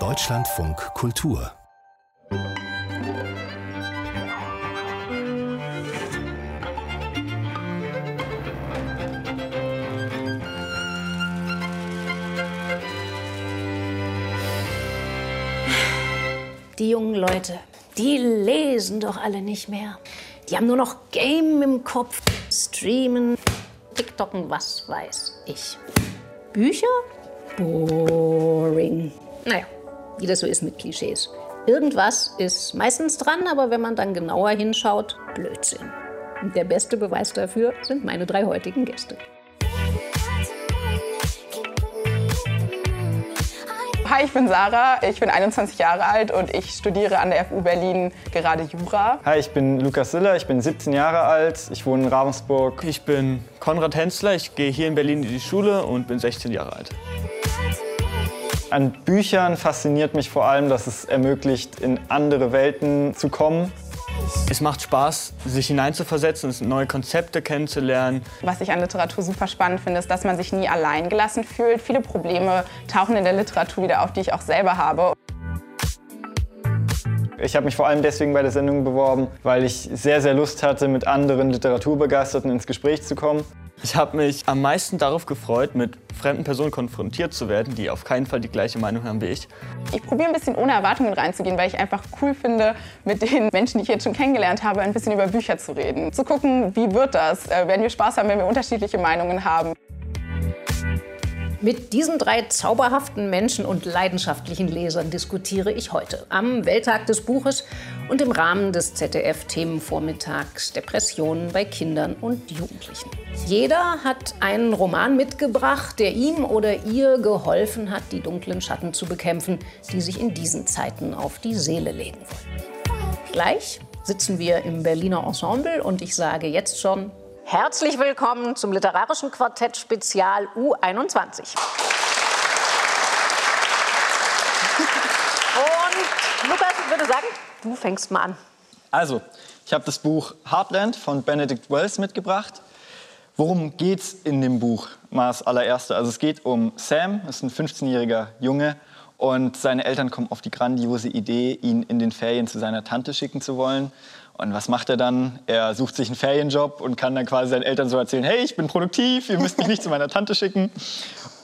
Deutschlandfunk Kultur Die jungen Leute, die lesen doch alle nicht mehr. Die haben nur noch Game im Kopf, Streamen, TikToken, was weiß ich. Bücher? Boring. Naja, wie das so ist mit Klischees. Irgendwas ist meistens dran, aber wenn man dann genauer hinschaut, Blödsinn. Und der beste Beweis dafür sind meine drei heutigen Gäste. Hi, ich bin Sarah, ich bin 21 Jahre alt und ich studiere an der FU Berlin gerade Jura. Hi, ich bin Lukas Siller, ich bin 17 Jahre alt, ich wohne in Ravensburg. Ich bin Konrad Hensler, ich gehe hier in Berlin in die Schule und bin 16 Jahre alt. An Büchern fasziniert mich vor allem, dass es ermöglicht, in andere Welten zu kommen. Es macht Spaß, sich hineinzuversetzen, neue Konzepte kennenzulernen. Was ich an Literatur super spannend finde, ist, dass man sich nie allein gelassen fühlt. Viele Probleme tauchen in der Literatur wieder auf, die ich auch selber habe. Ich habe mich vor allem deswegen bei der Sendung beworben, weil ich sehr, sehr Lust hatte, mit anderen Literaturbegeisterten ins Gespräch zu kommen. Ich habe mich am meisten darauf gefreut, mit fremden Personen konfrontiert zu werden, die auf keinen Fall die gleiche Meinung haben wie ich. Ich probiere ein bisschen ohne Erwartungen reinzugehen, weil ich einfach cool finde, mit den Menschen, die ich jetzt schon kennengelernt habe, ein bisschen über Bücher zu reden. Zu gucken, wie wird das? Äh, werden wir Spaß haben, wenn wir unterschiedliche Meinungen haben? Mit diesen drei zauberhaften Menschen und leidenschaftlichen Lesern diskutiere ich heute am Welttag des Buches und im Rahmen des ZDF-Themenvormittags Depressionen bei Kindern und Jugendlichen. Jeder hat einen Roman mitgebracht, der ihm oder ihr geholfen hat, die dunklen Schatten zu bekämpfen, die sich in diesen Zeiten auf die Seele legen wollen. Gleich sitzen wir im Berliner Ensemble und ich sage jetzt schon Herzlich willkommen zum literarischen Quartett Spezial U21. Und Lukas, ich würde sagen, du fängst mal an. Also, ich habe das Buch Heartland von Benedict Wells mitgebracht. Worum geht's in dem Buch? Mal das allererste. Also es geht um Sam, ist ein 15-jähriger Junge und seine Eltern kommen auf die grandiose Idee, ihn in den Ferien zu seiner Tante schicken zu wollen. Und was macht er dann? Er sucht sich einen Ferienjob und kann dann quasi seinen Eltern so erzählen, hey, ich bin produktiv, ihr müsst mich nicht zu meiner Tante schicken.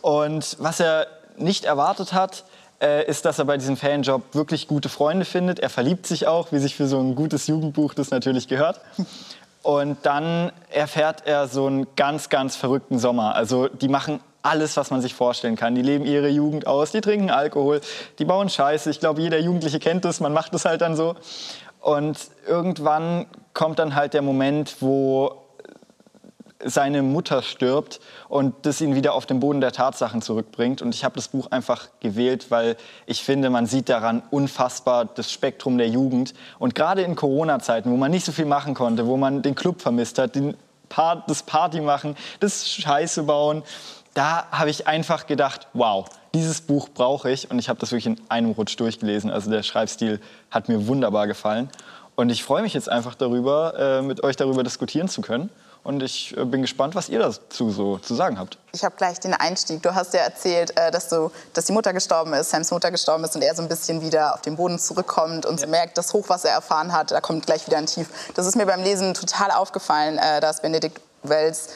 Und was er nicht erwartet hat, äh, ist, dass er bei diesem Ferienjob wirklich gute Freunde findet. Er verliebt sich auch, wie sich für so ein gutes Jugendbuch das natürlich gehört. Und dann erfährt er so einen ganz, ganz verrückten Sommer. Also die machen alles, was man sich vorstellen kann. Die leben ihre Jugend aus, die trinken Alkohol, die bauen Scheiße. Ich glaube, jeder Jugendliche kennt das, man macht das halt dann so. Und irgendwann kommt dann halt der Moment, wo seine Mutter stirbt und das ihn wieder auf den Boden der Tatsachen zurückbringt. Und ich habe das Buch einfach gewählt, weil ich finde, man sieht daran unfassbar das Spektrum der Jugend. Und gerade in Corona-Zeiten, wo man nicht so viel machen konnte, wo man den Club vermisst hat, den Part, das Party machen, das Scheiße bauen, da habe ich einfach gedacht, wow, dieses Buch brauche ich. Und ich habe das wirklich in einem Rutsch durchgelesen. Also der Schreibstil hat mir wunderbar gefallen. Und ich freue mich jetzt einfach darüber, äh, mit euch darüber diskutieren zu können. Und ich äh, bin gespannt, was ihr dazu so zu sagen habt. Ich habe gleich den Einstieg. Du hast ja erzählt, äh, dass, du, dass die Mutter gestorben ist, Sams Mutter gestorben ist und er so ein bisschen wieder auf den Boden zurückkommt und ja. so merkt, das Hoch, was er erfahren hat, da kommt gleich wieder ein Tief. Das ist mir beim Lesen total aufgefallen, dass Benedikt Wells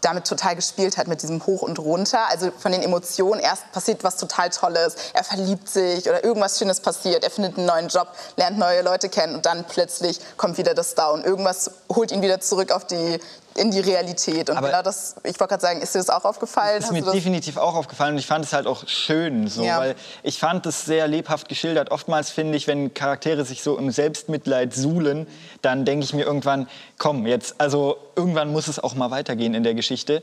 damit total gespielt hat, mit diesem Hoch und Runter. Also von den Emotionen, erst passiert was total Tolles, er verliebt sich oder irgendwas Schönes passiert, er findet einen neuen Job, lernt neue Leute kennen und dann plötzlich kommt wieder das Down. Irgendwas holt ihn wieder zurück auf die, in die Realität. Und genau das, ich wollte gerade sagen, ist dir das auch aufgefallen? Ist mir definitiv auch aufgefallen und ich fand es halt auch schön, so, ja. weil ich fand es sehr lebhaft geschildert. Oftmals finde ich, wenn Charaktere sich so im Selbstmitleid suhlen, dann denke ich mir irgendwann, komm, jetzt, also irgendwann muss es auch mal weitergehen in der Geschichte.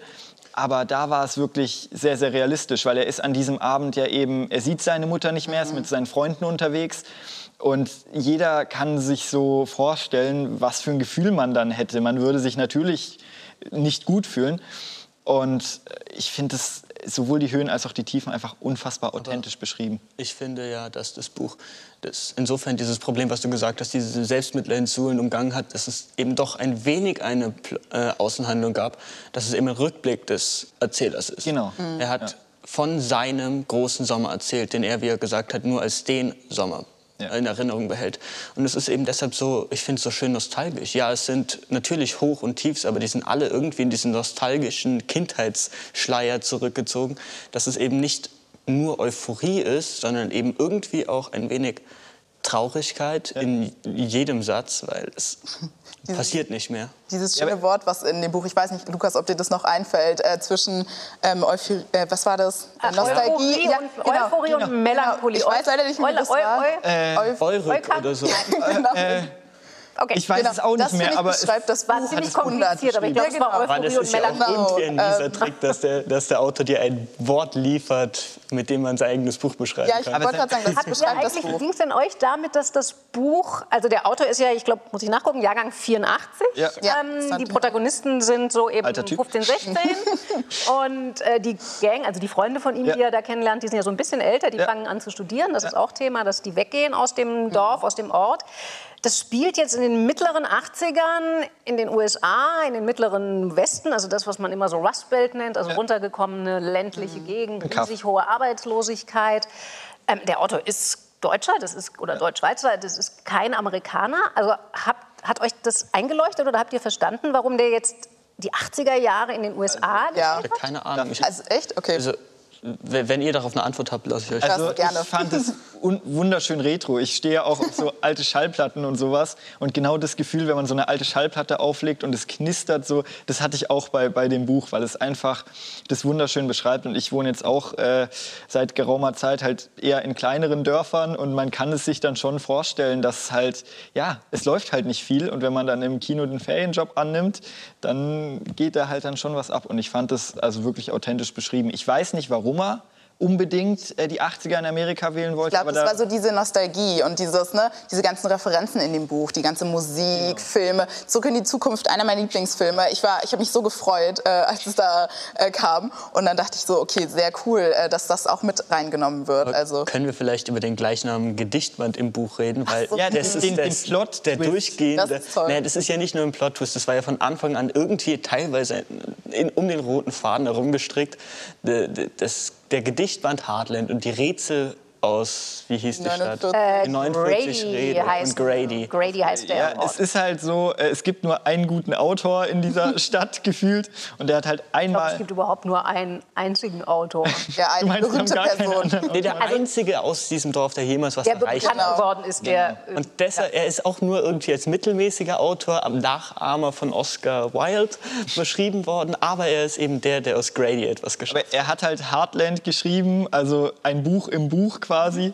Aber da war es wirklich sehr, sehr realistisch, weil er ist an diesem Abend ja eben, er sieht seine Mutter nicht mehr, ist mhm. mit seinen Freunden unterwegs. Und jeder kann sich so vorstellen, was für ein Gefühl man dann hätte. Man würde sich natürlich nicht gut fühlen. Und ich finde es sowohl die Höhen als auch die Tiefen einfach unfassbar authentisch Aber beschrieben. Ich finde ja, dass das Buch das insofern dieses Problem, was du gesagt hast, diese Selbstmitleidssuhlen umgangen hat, dass es eben doch ein wenig eine äh, Außenhandlung gab, dass es eben ein Rückblick des Erzählers ist. Genau. Mhm. Er hat ja von seinem großen Sommer erzählt, den er, wie er gesagt hat, nur als den Sommer Ja. in Erinnerung behält. Und es ist eben deshalb so, ich finde es so schön nostalgisch. Ja, es sind natürlich Hoch und Tiefs, aber die sind alle irgendwie in diesen nostalgischen Kindheitsschleier zurückgezogen, dass es eben nicht nur Euphorie ist, sondern eben irgendwie auch ein wenig Traurigkeit in jedem Satz, weil es passiert nicht mehr. Dieses Ja, schöne aber- Wort, was in dem Buch, ich weiß nicht, Lukas, ob dir das noch einfällt, äh, zwischen ähm, Euphorie, äh, was war das? Äh, Euphorie Ja, und, genau. Euphorie und Melancholie. Ich weiß leider nicht mehr, wie das Eu- eu- war. eu- Euph- Eurek Eukampf? oder so. Okay. Ich weiß Genau, es auch nicht das, mehr, ich, aber es, beschreibt das war Buch ziemlich 100 kompliziert, aber ich glaube, es war Ja, genau. Euphorie und ist ja auch Melancholie. irgendwie ein mieser Ähm. Trick, dass der, dass der Autor dir ein Wort liefert, mit dem man sein eigenes Buch beschreiben Ja, ich kann. wollte gerade sagen, das ihr beschreibt das eigentlich, Buch. ging es denn euch damit, dass das Buch, also der Autor ist ja, ich glaube, muss ich nachgucken, Jahrgang 84. Ja. Ja, ähm, die. Protagonisten sind so eben Alter Typ. 15, 16. und äh, die Gang, also die Freunde von ihm, Ja. die er da kennenlernt, die sind ja so ein bisschen älter, die Ja. fangen an zu studieren. Das ist auch Thema, dass die weggehen aus dem Dorf, aus dem Ort. Das spielt jetzt in den mittleren 80ern in den USA, in den mittleren Westen, also das, was man immer so Rust Belt nennt, also runtergekommene ländliche Gegend, Kaff. riesig hohe Arbeitslosigkeit. Ähm, der Autor ist Deutscher, das ist oder Deutsch-Schweizer, das ist kein Amerikaner. Also habt, hat euch das eingeleuchtet oder habt ihr verstanden, warum der jetzt die 80er Jahre in den USA Ja. gespielt hat? Keine Ahnung. Also echt? Okay. also, wenn ihr darauf eine Antwort habt, lasse ich euch. Also ich fand es un wunderschön retro. Ich stehe auch auf so alte Schallplatten und sowas. Und genau das Gefühl, wenn man so eine alte Schallplatte auflegt und es knistert so, das hatte ich auch bei, bei dem Buch, weil es einfach das wunderschön beschreibt. Und ich wohne jetzt auch äh, seit geraumer Zeit halt eher in kleineren Dörfern und man kann es sich dann schon vorstellen, dass halt, ja, es läuft halt nicht viel. Und wenn man dann im Kino den Ferienjob annimmt, dann geht da halt dann schon was ab. Und ich fand das also wirklich authentisch beschrieben. Ich weiß nicht, warum er unbedingt äh, die 80er in Amerika wählen wollte. Ich glaube, aber das da- war so diese Nostalgie und dieses, ne, diese ganzen Referenzen in dem Buch, die ganze Musik, Filme. Zurück in die Zukunft, einer meiner Lieblingsfilme. Ich, war, ich habe mich so gefreut, äh, als es da äh, kam. Und dann dachte ich so, okay, sehr cool, äh, dass das auch mit reingenommen wird. Also, Können wir vielleicht über den gleichnamen Gedichtband im Buch reden? Weil so. Ja, das den- ist den- den das, Plot-Twist. der durchgehende. Das ist toll. Naja, das ist ja nicht nur ein Plot-Twist, das war ja von Anfang an irgendwie teilweise in, um den roten Faden herumgestrickt. De- Das, der Gedichtband Heartland und die Rätsel aus, wie hieß die 49. Stadt? Äh, Die 49 Grady heißt, und Grady. Grady heißt der Ja, es ist halt so, äh, es gibt nur einen guten Autor in dieser Stadt gefühlt und der hat halt Ich glaube, es einmal... gibt überhaupt nur einen einzigen Autor, ja, eine meinst, berühmte Person. Nee, der einzige aus diesem Dorf, der jemals was der erreicht bekannt hat. geworden ist. Der, Und deshalb, er ist auch nur irgendwie als mittelmäßiger Autor, am Nachahmer von Oscar Wilde beschrieben worden, aber er ist eben der, der aus Grady etwas geschafft Aber er hat halt Heartland geschrieben, also ein Buch im Buch quasi.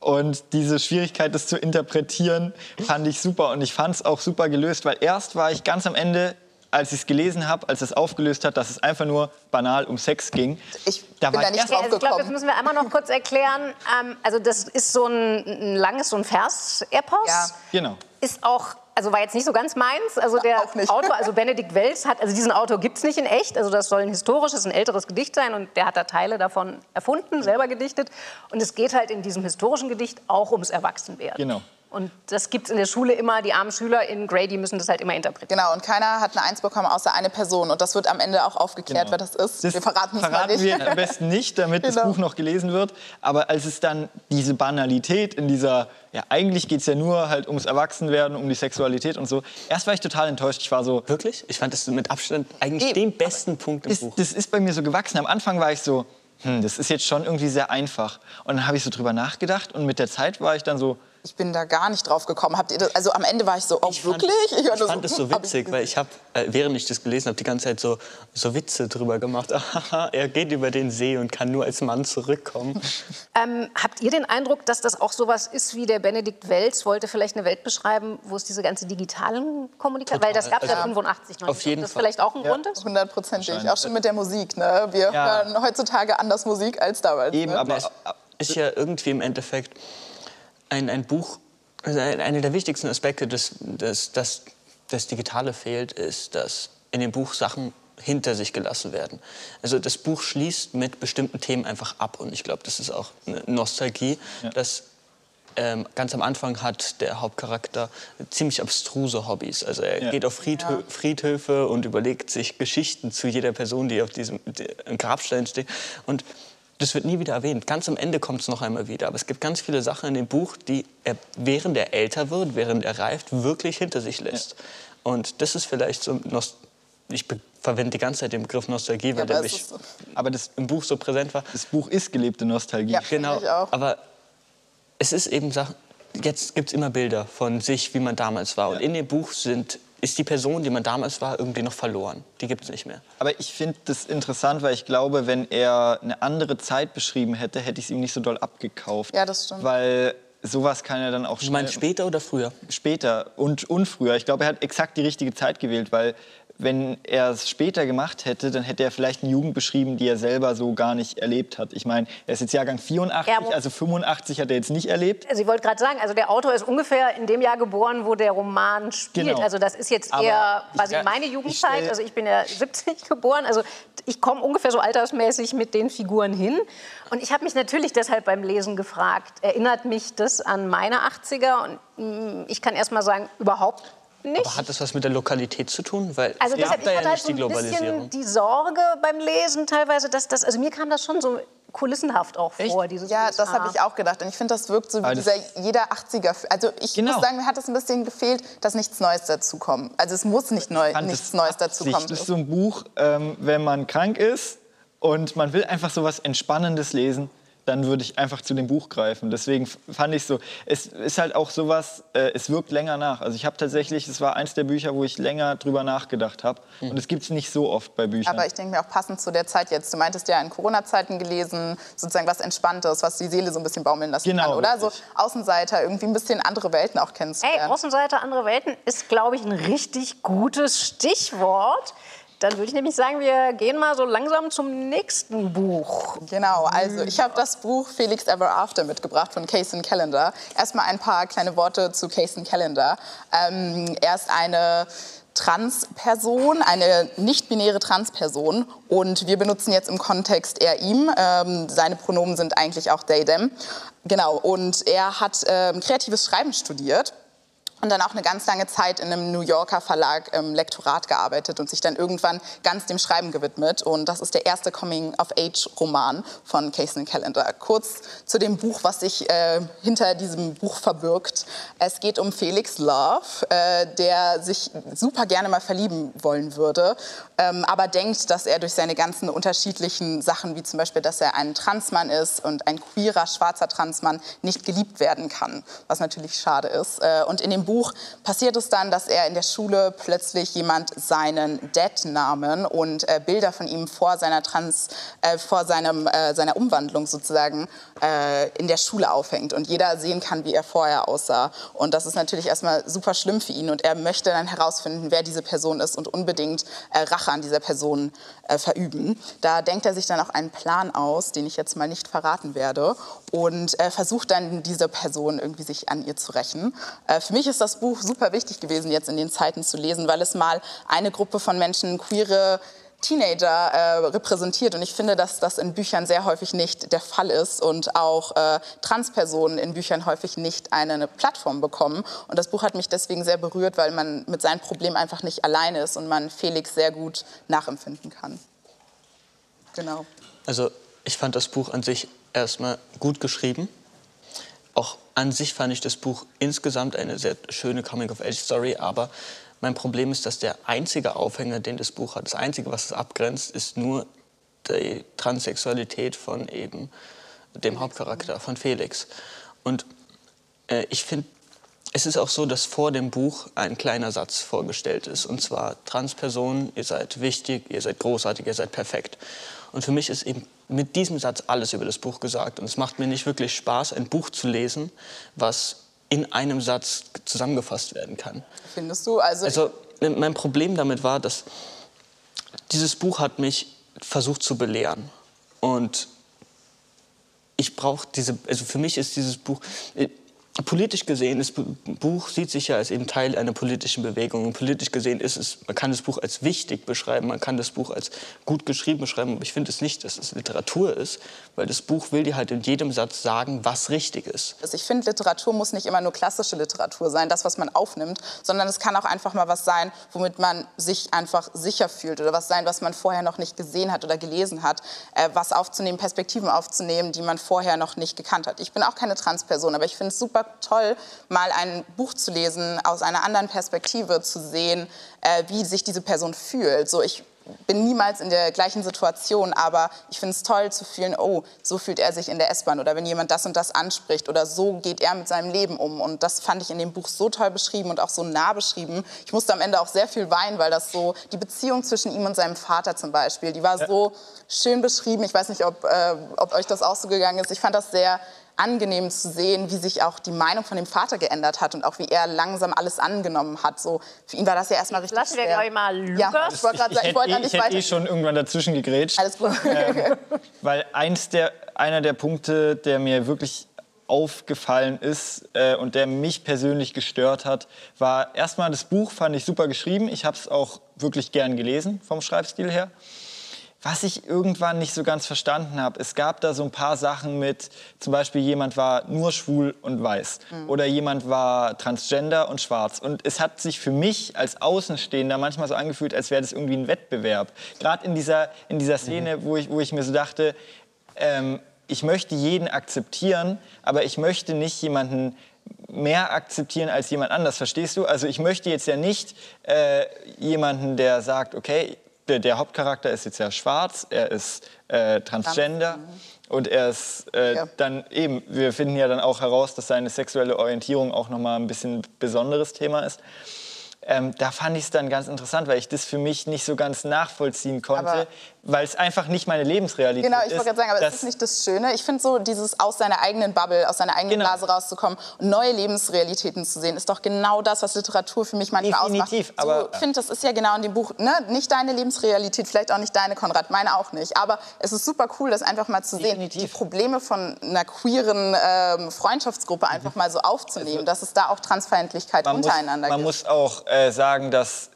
Und diese Schwierigkeit, das zu interpretieren, fand ich super. Und ich fand es auch super gelöst, weil erst war ich ganz am Ende, als ich es gelesen habe, als es aufgelöst hat, dass es einfach nur banal um Sex ging. Ich da bin war da ich nicht also ich glaube, jetzt müssen wir einmal noch kurz erklären. Ähm, also das ist so ein, ein langes, so ein Vers-Epos. Ja. Genau. Ist auch, also war jetzt nicht so ganz meins. Also der. Autor, also Benedikt Wells hat, also diesen Autor gibt es nicht in echt. Also das soll ein historisches, ein älteres Gedicht sein und der hat da Teile davon erfunden, selber gedichtet. Und es geht halt in diesem historischen Gedicht auch ums Erwachsenwerden. Genau. Und das gibt es in der Schule immer, die armen Schüler in Grady müssen das halt immer interpretieren. Genau, und keiner hat eine Eins bekommen, außer eine Person. Und das wird am Ende auch aufgeklärt, wer das ist. wir verraten es mal nicht. wir am besten nicht, damit das Genau. Buch noch gelesen wird. Aber als es dann diese Banalität in dieser, ja eigentlich geht es ja nur halt ums Erwachsenwerden, um die Sexualität und so. Erst war ich total enttäuscht. Ich war so, Wirklich? Ich fand das mit Abstand eigentlich Eben. den besten Punkt im das, Buch. das ist bei mir so gewachsen. Am Anfang war ich so, hm, das ist jetzt schon irgendwie sehr einfach. Und dann habe ich so drüber nachgedacht und mit der Zeit war ich dann so, Ich bin da gar nicht drauf gekommen. Habt ihr das, also am Ende war ich so, oh, Ich fand, wirklich? ich war fand es so ich witzig, weil ich habe, äh, während ich das gelesen habe, die ganze Zeit so, so Witze drüber gemacht. Er geht über den See und kann nur als Mann zurückkommen. Ähm, habt ihr den Eindruck, dass das auch sowas ist wie der Benedikt Wells wollte vielleicht eine Welt beschreiben, wo es diese ganze digitalen Kommunikation, weil das gab es ja Also, 85 noch. auf nicht. jeden das Fall. vielleicht auch ein Grund ist? Hundertprozentig. Auch schon mit der Musik. Ne? Wir Ja. hören heutzutage anders Musik als damals. eben, ne? aber Es ist ja irgendwie im Endeffekt ein, ein Buch, also ein- einer der wichtigsten Aspekte, dass das, das, das Digitale fehlt, ist, dass in dem Buch Sachen hinter sich gelassen werden. Also das Buch schließt mit bestimmten Themen einfach ab und ich glaube, das ist auch eine Nostalgie, dass ähm, ganz am Anfang hat der Hauptcharakter ziemlich abstruse Hobbys. Also er Ja. geht auf Friedhö Friedhöfe und überlegt sich Geschichten zu jeder Person, die auf diesem die- Grabstein steht. Und das wird nie wieder erwähnt. Ganz am Ende kommt es noch einmal wieder. Aber es gibt ganz viele Sachen in dem Buch, die er, während er älter wird, während er reift, wirklich hinter sich lässt. Ja. Und das ist vielleicht so, ich verwende die ganze Zeit den Begriff Nostalgie, weil ja, der mich so. aber das im Buch so präsent war. Das Buch ist gelebte Nostalgie. Ja, genau. Aber es ist eben Sachen, jetzt gibt es immer Bilder von sich, wie man damals war. Ja. Und in dem Buch sind ist die Person, die man damals war, irgendwie noch verloren. Die gibt es nicht mehr. Aber ich finde das interessant, weil ich glaube, wenn er eine andere Zeit beschrieben hätte, hätte ich es ihm nicht so doll abgekauft. Ja, das stimmt. Weil sowas kann er dann auch Du meinst später oder früher? Später und, und früher. Ich glaube, er hat exakt die richtige Zeit gewählt, weil wenn er es später gemacht hätte, dann hätte er vielleicht eine Jugend beschrieben, die er selber so gar nicht erlebt hat. Ich meine, er ist jetzt Jahrgang 84, ja, also 85 hat er jetzt nicht erlebt. Also ich wollte gerade sagen, also der Autor ist ungefähr in dem Jahr geboren, wo der Roman spielt. Genau. Also das ist jetzt Aber eher quasi ich, meine Jugendzeit. Ich, also ich bin ja 70 geboren, also ich komme ungefähr so altersmäßig mit den Figuren hin. Und ich habe mich natürlich deshalb beim Lesen gefragt, erinnert mich das an meine 80er? Und mm, ich kann erst mal sagen, überhaupt nicht. Aber hat das was mit der Lokalität zu tun? Weil also deshalb, ich hatte ja halt so ein bisschen die Sorge beim Lesen teilweise, dass das, also mir kam das schon so kulissenhaft auch vor. Echt? Dieses ja, das habe ich auch gedacht. Und ich finde, das wirkt so wie dieser jeder 80er. Also ich genau. muss sagen, mir hat es ein bisschen gefehlt, dass nichts Neues dazukommt. Also es muss nicht neu, nichts Neues dazukommen. Das ist so ein Buch, ähm, wenn man krank ist und man will einfach so was Entspannendes lesen dann würde ich einfach zu dem Buch greifen. Deswegen fand ich so, es ist halt auch sowas, äh, es wirkt länger nach. Also ich habe tatsächlich, es war eins der Bücher, wo ich länger drüber nachgedacht habe. Mhm. Und es gibt es nicht so oft bei Büchern. Aber ich denke mir auch passend zu der Zeit jetzt. Du meintest ja in Corona-Zeiten gelesen, sozusagen was Entspanntes, was die Seele so ein bisschen baumeln lassen genau, kann, oder? Richtig. So Außenseiter, irgendwie ein bisschen andere Welten auch kennenzulernen. Ey, Außenseiter, andere Welten ist, glaube ich, ein richtig gutes Stichwort. Dann würde ich nämlich sagen, wir gehen mal so langsam zum nächsten Buch. Genau, also ich habe das Buch Felix Ever After mitgebracht von Cason Callender. Erstmal ein paar kleine Worte zu Cason Callender. Ähm, er ist eine Transperson, eine nicht-binäre Transperson. Und wir benutzen jetzt im Kontext er ihm. Ähm, seine Pronomen sind eigentlich auch they, them. Genau, und er hat ähm, kreatives Schreiben studiert und dann auch eine ganz lange Zeit in einem New Yorker Verlag im Lektorat gearbeitet und sich dann irgendwann ganz dem Schreiben gewidmet. Und das ist der erste Coming-of-Age-Roman von Cason Callender. Kurz zu dem Buch, was sich äh, hinter diesem Buch verbirgt. Es geht um Felix Love, äh, der sich super gerne mal verlieben wollen würde, ähm, aber denkt, dass er durch seine ganzen unterschiedlichen Sachen, wie zum Beispiel, dass er ein Transmann ist und ein queerer, schwarzer Transmann, nicht geliebt werden kann, was natürlich schade ist. Äh, und in dem Buch passiert es dann, dass er in der Schule plötzlich jemand seinen Dad-Namen und äh, Bilder von ihm vor seiner Trans, äh, vor seinem, äh, seiner Umwandlung sozusagen äh, in der Schule aufhängt und jeder sehen kann, wie er vorher aussah. Und das ist natürlich erstmal super schlimm für ihn und er möchte dann herausfinden, wer diese Person ist und unbedingt äh, Rache an dieser Person äh, verüben. Da denkt er sich dann auch einen Plan aus, den ich jetzt mal nicht verraten werde und versucht dann diese Person irgendwie sich an ihr zu rächen. für mich ist das Buch super wichtig gewesen, jetzt in den Zeiten zu lesen, weil es mal eine Gruppe von Menschen, queere Teenager äh, repräsentiert. Und ich finde, dass das in Büchern sehr häufig nicht der Fall ist und auch äh, Transpersonen in Büchern häufig nicht eine Plattform bekommen. Und das Buch hat mich deswegen sehr berührt, weil man mit seinem Problem einfach nicht alleine ist und man Felix sehr gut nachempfinden kann. Genau. Also ich fand das Buch an sich erstmal gut geschrieben. Auch an sich fand ich das Buch insgesamt eine sehr schöne Coming-of-Age-Story, aber mein Problem ist, dass der einzige Aufhänger, den das Buch hat, das einzige, was es abgrenzt, ist nur die Transsexualität von eben dem Hauptcharakter, von Felix. Und äh, ich finde, es ist auch so, dass vor dem Buch ein kleiner Satz vorgestellt ist. Und zwar, Transpersonen, ihr seid wichtig, ihr seid großartig, ihr seid perfekt. Und für mich ist eben mit diesem Satz alles über das Buch gesagt. Und es macht mir nicht wirklich Spaß, ein Buch zu lesen, was in einem Satz zusammengefasst werden kann. Findest du? Also, also mein Problem damit war, dass dieses Buch hat mich versucht zu belehren. Und ich brauche diese, also für mich ist dieses Buch, politisch gesehen, das Buch sieht sich ja als eben Teil einer politischen Bewegung. Und politisch gesehen ist es, man kann das Buch als wichtig beschreiben, man kann das Buch als gut geschrieben beschreiben, aber ich finde es nicht, dass es Literatur ist, weil das Buch will dir halt in jedem Satz sagen, was richtig ist. Also ich finde, Literatur muss nicht immer nur klassische Literatur sein, das, was man aufnimmt, sondern es kann auch einfach mal was sein, womit man sich einfach sicher fühlt oder was sein, was man vorher noch nicht gesehen hat oder gelesen hat, äh, was aufzunehmen, Perspektiven aufzunehmen, die man vorher noch nicht gekannt hat. Ich bin auch keine Transperson, aber ich finde es super toll, mal ein Buch zu lesen, aus einer anderen Perspektive zu sehen, äh, wie sich diese Person fühlt. So, ich bin niemals in der gleichen Situation, aber ich finde es toll zu fühlen, oh, so fühlt er sich in der S-Bahn oder wenn jemand das und das anspricht oder so geht er mit seinem Leben um. Und das fand ich in dem Buch so toll beschrieben und auch so nah beschrieben. Ich musste am Ende auch sehr viel weinen, weil das so, die Beziehung zwischen ihm und seinem Vater zum Beispiel, die war so schön beschrieben. Ich weiß nicht, ob, äh, ob euch das auch so gegangen ist. Ich fand das sehr angenehm zu sehen, wie sich auch die Meinung von dem Vater geändert hat und auch wie er langsam alles angenommen hat. So, für ihn war das ja erstmal richtig Lassen wir schwer. gleich mal Lukas. Ja, ich wollte gerade sagen, ich wollte da eh, nicht ich hätte weiter. eh schon irgendwann dazwischen gegrätscht. Alles gut. Ähm, weil eins der, einer der Punkte, der mir wirklich aufgefallen ist äh, und der mich persönlich gestört hat, war erstmal das Buch fand ich super geschrieben. Ich habe es auch wirklich gern gelesen vom Schreibstil her. Was ich irgendwann nicht so ganz verstanden habe, es gab da so ein paar Sachen mit, zum Beispiel jemand war nur schwul und weiß oder jemand war transgender und schwarz. Und es hat sich für mich als Außenstehender manchmal so angefühlt, als wäre das irgendwie ein Wettbewerb. Gerade in dieser, in dieser Szene, wo, ich, wo ich mir so dachte, ähm, ich möchte jeden akzeptieren, aber ich möchte nicht jemanden mehr akzeptieren als jemand anders, verstehst du? Also ich möchte jetzt ja nicht äh, jemanden, der sagt, okay, der, der Hauptcharakter ist jetzt ja schwarz, er ist äh, transgender und er ist äh, Ja. dann eben, wir finden ja dann auch heraus, dass seine sexuelle Orientierung auch nochmal ein bisschen besonderes Thema ist. Ähm, da fand ich es dann ganz interessant, weil ich das für mich nicht so ganz nachvollziehen konnte, Aber- weil es einfach nicht meine Lebensrealität Genau, ist. ich wollte gerade sagen, aber es ist nicht das Schöne. Ich finde so, dieses aus seiner eigenen Bubble, aus seiner eigenen Genau. Blase rauszukommen und neue Lebensrealitäten zu sehen, ist doch genau das, was Literatur für mich manchmal Definitiv, ausmacht. aber- so, ich finde, das ist ja genau in dem Buch, ne? nicht deine Lebensrealität, vielleicht auch nicht deine, Konrad, meine auch nicht. Aber es ist super cool, das einfach mal zu sehen, Definitiv. die Probleme von einer queeren ähm, Freundschaftsgruppe einfach mal so aufzunehmen, dass es da auch Transfeindlichkeit man muss, untereinander man gibt. muss auch äh, sagen, dass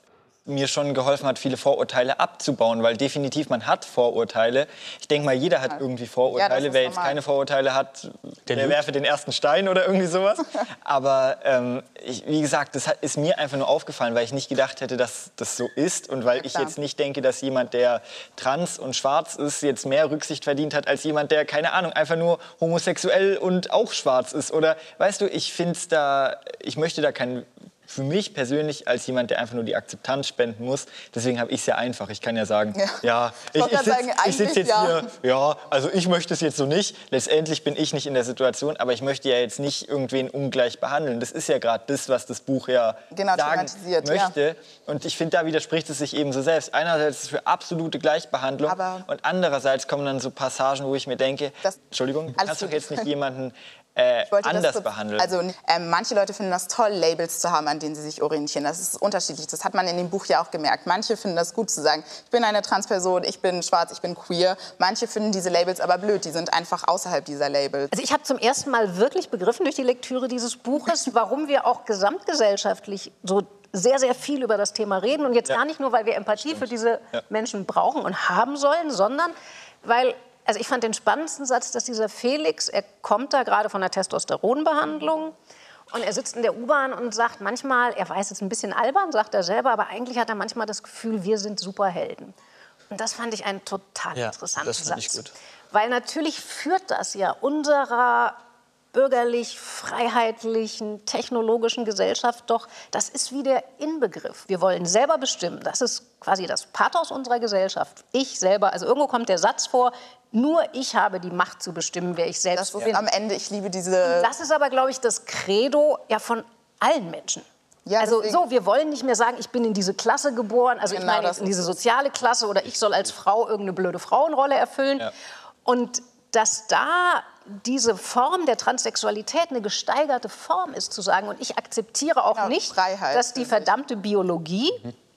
mir schon geholfen hat, viele Vorurteile abzubauen, weil definitiv man hat Vorurteile. Ich denke mal, jeder hat irgendwie Ja, Vorurteile. ist Wer jetzt normal. keine Vorurteile hat, der, lügt. werfe den ersten Stein oder irgendwie sowas. Aber ähm, ich, wie gesagt, das hat, ist mir einfach nur aufgefallen, weil ich nicht gedacht hätte, dass das so ist und weil ich klar. jetzt nicht denke, dass jemand, der trans und schwarz ist, jetzt mehr Rücksicht verdient hat als jemand, der keine Ahnung einfach nur homosexuell und auch schwarz ist. Oder weißt du, ich finde da, ich möchte da keinen für mich persönlich als jemand, der einfach nur die Akzeptanz spenden muss, deswegen habe ich es ja einfach. Ich kann ja sagen, Ja. ja, Ich ich, sitze sitz jetzt ja. hier, ja, also ich möchte es jetzt so nicht. Letztendlich bin ich nicht in der Situation, aber ich möchte ja jetzt nicht irgendwen ungleich behandeln. Das ist ja gerade das, was das Buch ja Genau, sagen thematisiert, ja. möchte. Und ich finde, da widerspricht es sich eben so selbst. Einerseits ist es für absolute Gleichbehandlung Aber- und andererseits kommen dann so Passagen, wo ich mir denke, Das- Entschuldigung, du kannst doch gut. jetzt nicht jemanden äh, Ich wollte das anders kurz- behandeln. Also ähm, manche Leute finden das toll, Labels zu haben, an denen sie sich orientieren. Das ist unterschiedlich. Das hat man in dem Buch ja auch gemerkt. Manche finden das gut zu sagen, ich bin eine Transperson, ich bin schwarz, ich bin queer. Manche finden diese Labels aber blöd. Die sind einfach außerhalb dieser Labels. Also ich habe zum ersten Mal wirklich begriffen durch die Lektüre dieses Buches, warum wir auch gesamtgesellschaftlich so sehr, sehr viel über das Thema reden. Und jetzt Ja. gar nicht nur, weil wir Empathie für diese Ja. Menschen brauchen und haben sollen, sondern weil, also ich fand den spannendsten Satz, dass dieser Felix, er kommt da gerade von der Testosteronbehandlung und er sitzt in der U-Bahn und sagt manchmal, er weiß es ein bisschen albern, sagt er selber, aber eigentlich hat er manchmal das Gefühl, wir sind Superhelden. Und das fand ich einen total Ja, interessanten das fand ich Satz. gut. Weil natürlich führt das ja unserer bürgerlich, freiheitlichen, technologischen Gesellschaft doch, das ist wie der Inbegriff. Wir wollen selber bestimmen. Das ist quasi das Pathos unserer Gesellschaft. Ich selber, also irgendwo kommt der Satz vor, nur ich habe die Macht zu bestimmen, wer ich selbst Das bin. am Ende, ich liebe diese... Das ist aber, glaube ich, das Credo ja von allen Menschen. Ja, also deswegen- so, wir wollen nicht mehr sagen, ich bin in diese Klasse geboren, also ich Genau, meine das jetzt in diese es. soziale Klasse oder ich soll als Frau irgendeine blöde Frauenrolle erfüllen. Ja. Und dass da diese Form der Transsexualität eine gesteigerte Form ist, zu sagen, und ich akzeptiere auch Genau, nicht, Freiheit, dass die verdammte Biologie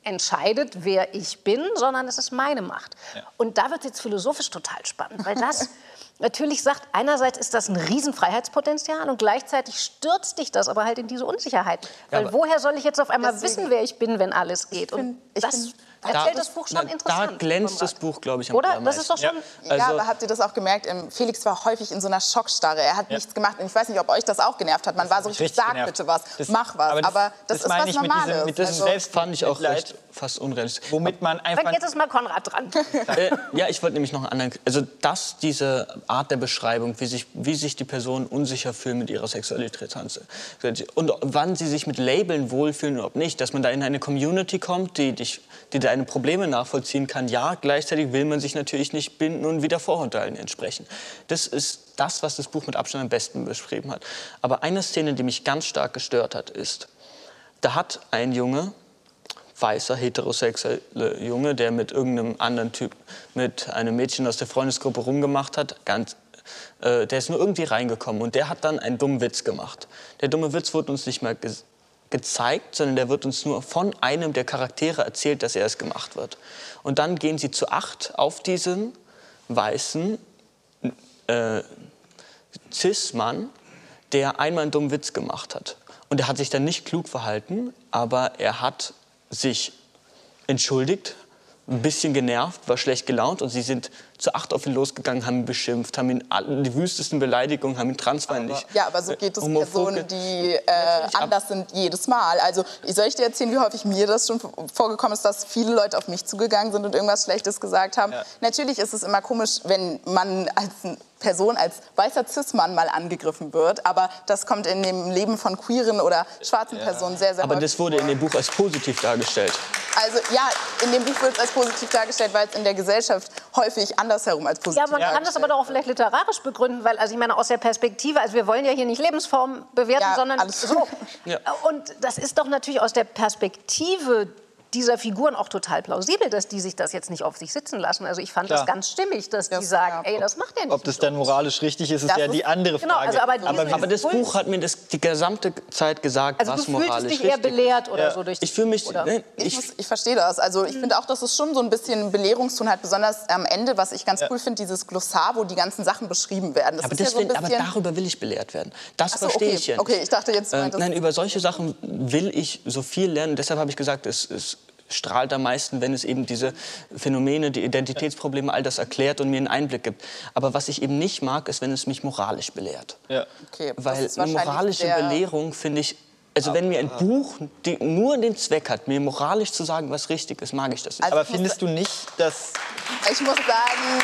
entscheidet, wer ich bin, sondern es ist meine Macht. Und da wird es jetzt philosophisch total spannend, weil das natürlich sagt, einerseits ist das ein Riesenfreiheitspotenzial und gleichzeitig stürzt dich das aber halt in diese Unsicherheit. Weil aber- woher soll ich jetzt auf einmal Deswegen- wissen, wer ich bin, wenn alles geht? find- und ich das find- erzählt das Buch schon na, interessant. Da glänzt das. Buch, glaube ich, am Oder? Das ist doch schon... Ja, Also- aber habt ihr das auch gemerkt? Ähm, Felix war häufig in so einer Schockstarre. Er hat nichts gemacht. Und ich weiß nicht, ob euch das auch genervt hat. Man war so richtig, sag genervt. bitte was, Das- mach was. aber Aber das- das, das ist was mit diesem- Normales. mit diesem Also- Selbst- Fand ich auch recht, fast unrealistisch. Womit man einfach. Dann jetzt ist mal Konrad dran. äh, ja, ich wollte nämlich noch einen anderen. Also, dass diese Art der Beschreibung, wie sich, wie sich die Personen unsicher fühlen mit ihrer Sexualität und wann sie sich mit Labeln wohlfühlen oder ob nicht, dass man da in eine Community kommt, die, dich, die deine Probleme nachvollziehen kann. Ja, gleichzeitig will man sich natürlich nicht binden und wieder Vorurteilen entsprechen. Das ist das, was das Buch mit Abstand am besten beschrieben hat. Aber eine Szene, die mich ganz stark gestört hat, ist, da hat ein Junge, weißer, heterosexueller Junge, der mit irgendeinem anderen Typ, mit einem Mädchen aus der Freundesgruppe rumgemacht hat, ganz, äh, der ist nur irgendwie reingekommen und der hat dann einen dummen Witz gemacht. Der dumme Witz wurde uns nicht mal ge gezeigt, sondern der wird uns nur von einem der Charaktere erzählt, dass er es gemacht wird. Und dann gehen sie zu acht auf diesen weißen äh, Cis-Mann, der einmal einen dummen Witz gemacht hat. Und er hat sich dann nicht klug verhalten, aber er hat sich entschuldigt, ein bisschen genervt, war schlecht gelaunt und sie sind zu acht auf ihn losgegangen, haben ihn beschimpft, haben ihn die wüstesten Beleidigungen, haben ihn transfeindlich. Ja, aber so geht es äh, Personen, die äh, anders sind jedes Mal. Also soll ich dir erzählen, wie häufig mir das schon vorgekommen ist, dass viele Leute auf mich zugegangen sind und irgendwas Schlechtes gesagt haben. Natürlich ist es immer komisch, wenn man als Person, als weißer Cis-Mann mal angegriffen wird, aber das kommt in dem Leben von queeren oder schwarzen Personen sehr, sehr Aber das wurde in dem Buch als positiv dargestellt. Also ja, in dem Buch wird es als positiv dargestellt, weil es in der Gesellschaft häufig andersherum als positiv Ja, man kann das aber doch auch vielleicht literarisch begründen, weil, also ich meine, aus der Perspektive, also wir wollen ja hier nicht Lebensformen bewerten, Ja, sondern so. Ja. Und das ist doch natürlich aus der Perspektive dieser Figuren auch total plausibel, dass die sich das jetzt nicht auf sich sitzen lassen. Also ich fand Klar. das ganz stimmig, dass die Das- sagen, ja. ey, das macht er nicht. Ob das dann moralisch richtig ist, ist Das ja ist- die andere Genau, Frage. also aber Aber, aber das Buch hat mir das die gesamte Zeit gesagt, Also was du fühltest moralisch dich eher richtig belehrt oder Ja. so durch ist. Ich fühle mich... oder? Ne, Ich, ich, muss, ich verstehe das. Also ich finde auch, dass es schon so ein bisschen Belehrungston hat, besonders am Ende, was ich ganz cool finde, dieses Glossar, wo die ganzen Sachen beschrieben werden. Das aber, ist ja das so ein will, aber darüber will ich belehrt werden. Das so, verstehe okay. ich ja nicht. Okay, ich dachte jetzt, du meintest- nein, über solche Sachen will ich so viel lernen. Deshalb habe ich gesagt, es, es strahlt am meisten, wenn es eben diese Phänomene, die Identitätsprobleme, all das erklärt und mir einen Einblick gibt. Aber was ich eben nicht mag, ist, wenn es mich moralisch belehrt. Ja. Okay, das Weil eine moralische Belehrung finde ich... Also wenn mir ein Buch die nur den Zweck hat, mir moralisch zu sagen, was richtig ist, mag ich das nicht. Also- Aber findest du nicht, dass Ich muss sagen,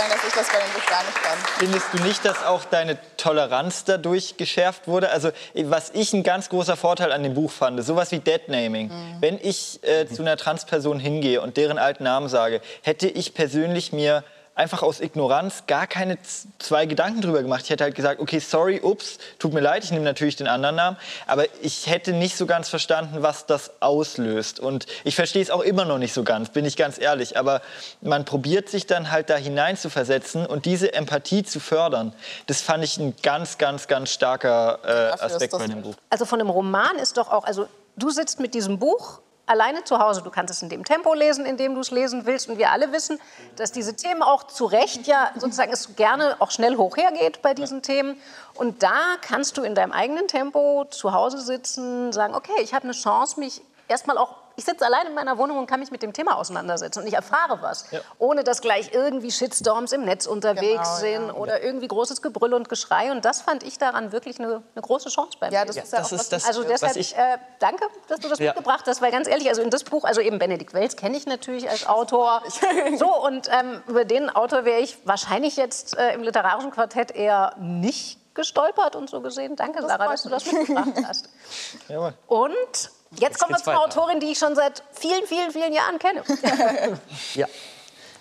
sagen, dass ich das bei dem Buch gar nicht kann. Findest du nicht, dass auch deine Toleranz dadurch geschärft wurde? Also was ich ein ganz großer Vorteil an dem Buch fand, sowas wie Deadnaming. Wenn ich äh, zu einer Transperson hingehe und deren alten Namen sage, hätte ich persönlich mir einfach aus Ignoranz gar keine zwei Gedanken drüber gemacht. Ich hätte halt gesagt, okay, sorry, ups, tut mir leid, ich nehme natürlich den anderen Namen, aber ich hätte nicht so ganz verstanden, was das auslöst. Und ich verstehe es auch immer noch nicht so ganz, bin ich ganz ehrlich. Aber man probiert sich dann halt da hinein zu versetzen und diese Empathie zu fördern. Das fand ich ein ganz, ganz, ganz starker äh, Aspekt bei dem Buch. Also von einem Roman ist doch auch, also du sitzt mit diesem Buch alleine zu Hause. Du kannst es in dem Tempo lesen, in dem du es lesen willst. Und wir alle wissen, dass diese Themen auch zu Recht ja sozusagen es gerne auch schnell hoch hergeht bei diesen Themen. Und da kannst du in deinem eigenen Tempo zu Hause sitzen, sagen, okay, ich habe eine Chance, mich erstmal auch ich sitze allein in meiner Wohnung und kann mich mit dem Thema auseinandersetzen und ich erfahre was, ohne dass gleich irgendwie Shitstorms im Netz unterwegs Genau, ja. sind oder irgendwie großes Gebrüll und Geschrei. Und das fand ich daran wirklich eine, eine große Chance bei mir. Ja, das ist ja das auch ist was, das- Also was deshalb, ich- äh, danke, dass du das Ja. mitgebracht hast, weil ganz ehrlich, also in das Buch, also eben Benedikt Wells kenne ich natürlich als Autor. So, und ähm, über den Autor wäre ich wahrscheinlich jetzt äh, im literarischen Quartett eher nicht gestolpert und so gesehen. Danke, Sarah, freut dass du das mitgebracht hast. Jawohl. Und jetzt kommen wir zur weiter. Autorin, die ich schon seit vielen, vielen, vielen Jahren kenne. Ja,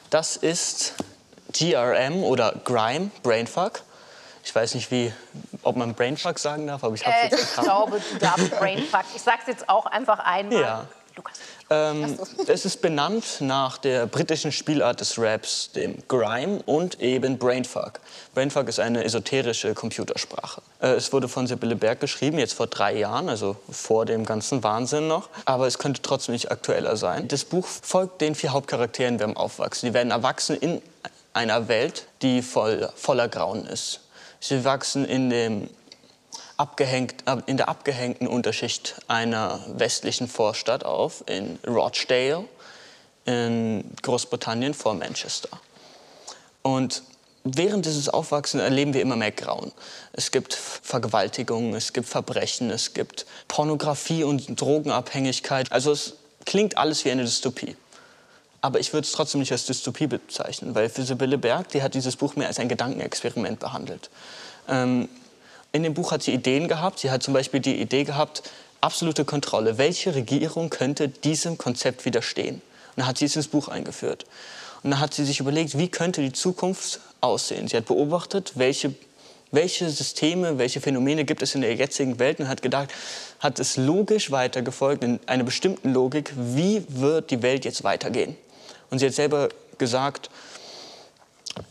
das ist GRM oder Grime, Brainfuck. Ich weiß nicht, wie, ob man Brainfuck sagen darf, aber ich habe Äh, jetzt ich gehabt. glaube, du darfst Brainfuck. Ich sag's jetzt auch einfach einmal. Ja. Lukas. Ähm, es ist benannt nach der britischen Spielart des Raps, dem Grime und eben Brainfuck. Brainfuck ist eine esoterische Computersprache. Äh, es wurde von Sibylle Berg geschrieben, jetzt vor drei Jahren, also vor dem ganzen Wahnsinn noch. Aber es könnte trotzdem nicht aktueller sein. Das Buch folgt den vier Hauptcharakteren beim Aufwachsen. Die werden erwachsen in einer Welt, die voll, voller Grauen ist. Sie wachsen in, dem abgehängt, in der abgehängten Unterschicht einer westlichen Vorstadt auf, in Rochdale in Großbritannien vor Manchester. Und während dieses Aufwachsens erleben wir immer mehr Grauen. Es gibt Vergewaltigungen, es gibt Verbrechen, es gibt Pornografie und Drogenabhängigkeit. Also es klingt alles wie eine Dystopie. Aber ich würde es trotzdem nicht als Dystopie bezeichnen, weil für Sibylle Berg, die hat dieses Buch mehr als ein Gedankenexperiment behandelt. Ähm, in dem Buch hat sie Ideen gehabt. Sie hat zum Beispiel die Idee gehabt, absolute Kontrolle. Welche Regierung könnte diesem Konzept widerstehen? Und dann hat sie es ins Buch eingeführt. Und dann hat sie sich überlegt, wie könnte die Zukunft aussehen. Sie hat beobachtet, welche, welche Systeme, welche Phänomene gibt es in der jetzigen Welt und hat gedacht, hat es logisch weitergefolgt, in einer bestimmten Logik, wie wird die Welt jetzt weitergehen. Und sie hat selber gesagt,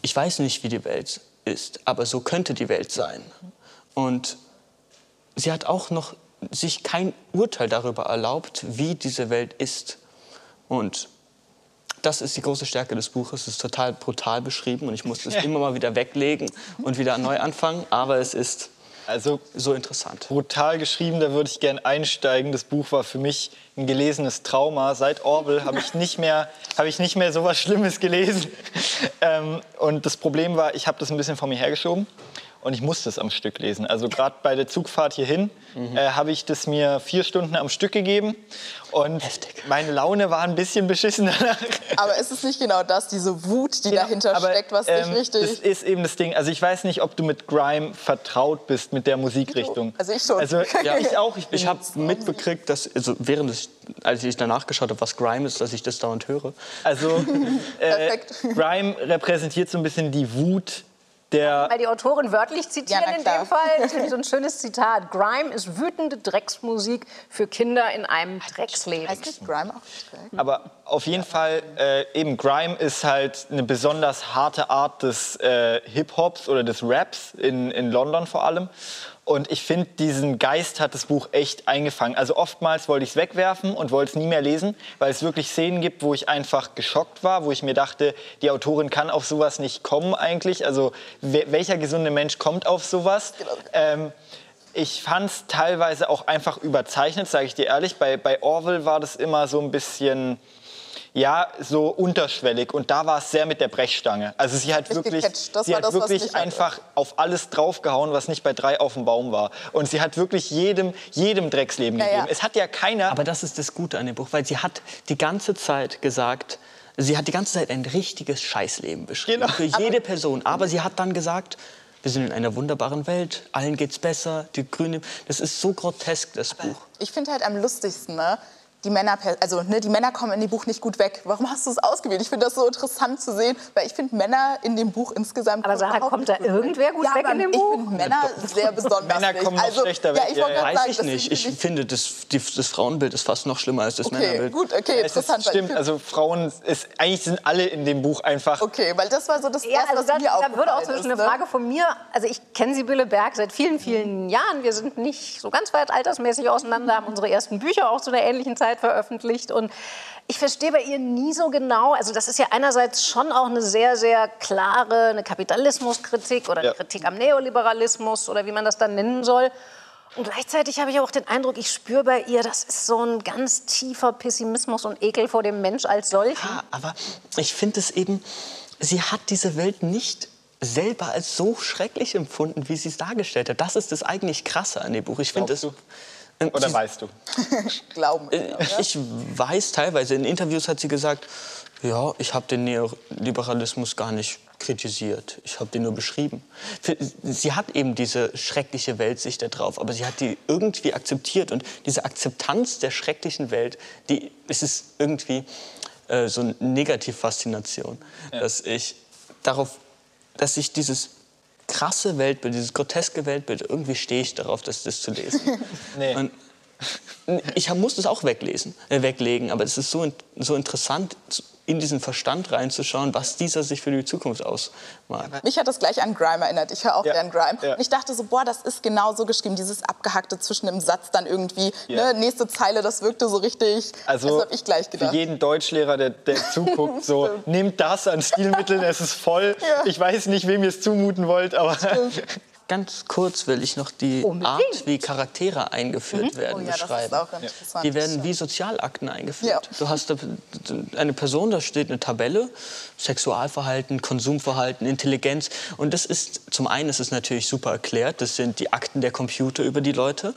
ich weiß nicht, wie die Welt ist, aber so könnte die Welt sein. Und sie hat auch noch sich kein Urteil darüber erlaubt, wie diese Welt ist. Und das ist die große Stärke des Buches. Es ist total brutal beschrieben und ich musste es immer mal wieder weglegen und wieder neu anfangen. Aber es ist also so interessant. Brutal geschrieben, da würde ich gerne einsteigen. Das Buch war für mich ein gelesenes Trauma. Seit Orwell habe ich nicht mehr, habe ich nicht mehr so was Schlimmes gelesen. Ähm, und das Problem war, ich habe das ein bisschen vor mir hergeschoben und ich musste es am Stück lesen. Also gerade bei der Zugfahrt hierhin mhm. äh, habe ich das mir vier Stunden am Stück gegeben und Heftig. meine Laune war ein bisschen beschissen danach. Aber ist es nicht genau das, diese Wut, die ja, dahinter aber, steckt, was ähm, dich richtig... Das ist eben das Ding. Also ich weiß nicht, ob du mit Grime vertraut bist, mit der Musikrichtung. Also ich schon. Also ja, ich auch. Ich, ich habe mitbekriegt, dass also während des, als ich danach geschaut habe, was Grime ist, dass ich das dauernd höre. Also äh, Grime repräsentiert so ein bisschen die Wut der Weil die Autorin wörtlich zitieren ja, in dem Fall. Das ist so ein schönes Zitat. Grime ist wütende Drecksmusik für Kinder in einem Drecksleben. Heißt das Grime auch? Aber auf jeden Fall, äh, eben Grime ist halt eine besonders harte Art des äh, Hip-Hops oder des Raps, in, in London vor allem. Und ich finde, diesen Geist hat das Buch echt eingefangen. Also oftmals wollte ich es wegwerfen und wollte es nie mehr lesen, weil es wirklich Szenen gibt, wo ich einfach geschockt war, wo ich mir dachte, die Autorin kann auf sowas nicht kommen eigentlich. Also welcher gesunde Mensch kommt auf sowas? Genau. Ähm, ich fand es teilweise auch einfach überzeichnet, sage ich dir ehrlich. Bei, bei Orwell war das immer so ein bisschen ja, so unterschwellig. Und da war es sehr mit der Brechstange. Also sie hat wirklich, sie hat das, wirklich einfach hatte. auf alles draufgehauen, was nicht bei drei auf dem Baum war. Und sie hat wirklich jedem, jedem Drecksleben naja. gegeben. Es hat ja keiner... Aber das ist das Gute an dem Buch, weil sie hat die ganze Zeit gesagt, sie hat die ganze Zeit ein richtiges Scheißleben beschrieben. Genau. Für jede Person. Aber sie hat dann gesagt, wir sind in einer wunderbaren Welt, allen geht's besser, die Grüne. Das ist so grotesk, das Aber Buch. Ich finde halt am lustigsten, ne? Die Männer, also ne, die Männer kommen in dem Buch nicht gut weg. Warum hast du es ausgewählt? Ich finde das so interessant zu sehen, weil ich finde Männer in dem Buch insgesamt. Aber Sarah, kommt da irgendwer gut ja, weg in dem Buch? Ich finde Männer sehr besonders. Männer kommen also, schlechter weg. Ja, ich ja, ja. Weiß sagen, ich nicht. Ich finde, das, die, das Frauenbild ist fast noch schlimmer als das okay, Männerbild. Gut, okay, interessant. Es stimmt, also Frauen, ist, eigentlich sind alle in dem Buch einfach. Okay, weil das war so das ja, Erste, also was mir Da würde auch zwischen eine Frage von mir. Also ich kenne Sibylle Berg seit vielen, vielen Jahren. Wir sind nicht so ganz weit altersmäßig auseinander, haben unsere ersten Bücher auch zu einer ähnlichen Zeit veröffentlicht nicht. Und ich verstehe bei ihr nie so genau, also das ist ja einerseits schon auch eine sehr, sehr klare eine Kapitalismuskritik oder eine ja. Kritik am Neoliberalismus oder wie man das dann nennen soll. Und gleichzeitig habe ich auch den Eindruck, ich spüre bei ihr, das ist so ein ganz tiefer Pessimismus und Ekel vor dem Mensch als solchen. Ja, aber ich finde es eben, sie hat diese Welt nicht selber als so schrecklich empfunden, wie sie es dargestellt hat. Das ist das eigentlich Krasse an dem Buch. Ich finde es Oder weißt du? Glauben. Äh, ich weiß teilweise. In Interviews hat sie gesagt, ja, ich habe den Neoliberalismus gar nicht kritisiert. Ich habe den nur beschrieben. Sie hat eben diese schreckliche Weltsicht da drauf, aber sie hat die irgendwie akzeptiert. Und diese Akzeptanz der schrecklichen Welt, die, es ist irgendwie äh, so eine Negativfaszination, ja. dass ich darauf, dass ich dieses krasse Weltbild, dieses groteske Weltbild, irgendwie stehe ich darauf, das, das zu lesen. nee. Und ich muss es auch weglesen, äh, weglegen, aber es ist so, so interessant, in diesen Verstand reinzuschauen, was dieser sich für die Zukunft ausmalt. Mich hat das gleich an Grime erinnert. Ich höre auch Ja. gern Grime. Ja. Und ich dachte so, boah, das ist genau so geschrieben, dieses Abgehackte zwischen dem Satz dann irgendwie, Ja. ne, nächste Zeile, das wirkte so richtig. Also das habe ich gleich für gedacht. jeden Deutschlehrer, der, der zuguckt, so nimmt das an Stilmitteln, es ist voll. Ja. Ich weiß nicht, wem ihr es zumuten wollt, aber Ganz kurz will ich noch die Unbedingt. Art, wie Charaktere eingeführt werden, Oh ja, das ist beschreiben. auch interessant. Die werden wie Sozialakten eingeführt. Ja. Du hast eine Person, da steht eine Tabelle, Sexualverhalten, Konsumverhalten, Intelligenz. Und das ist, zum einen ist es natürlich super erklärt, das sind die Akten der Computer über die Leute.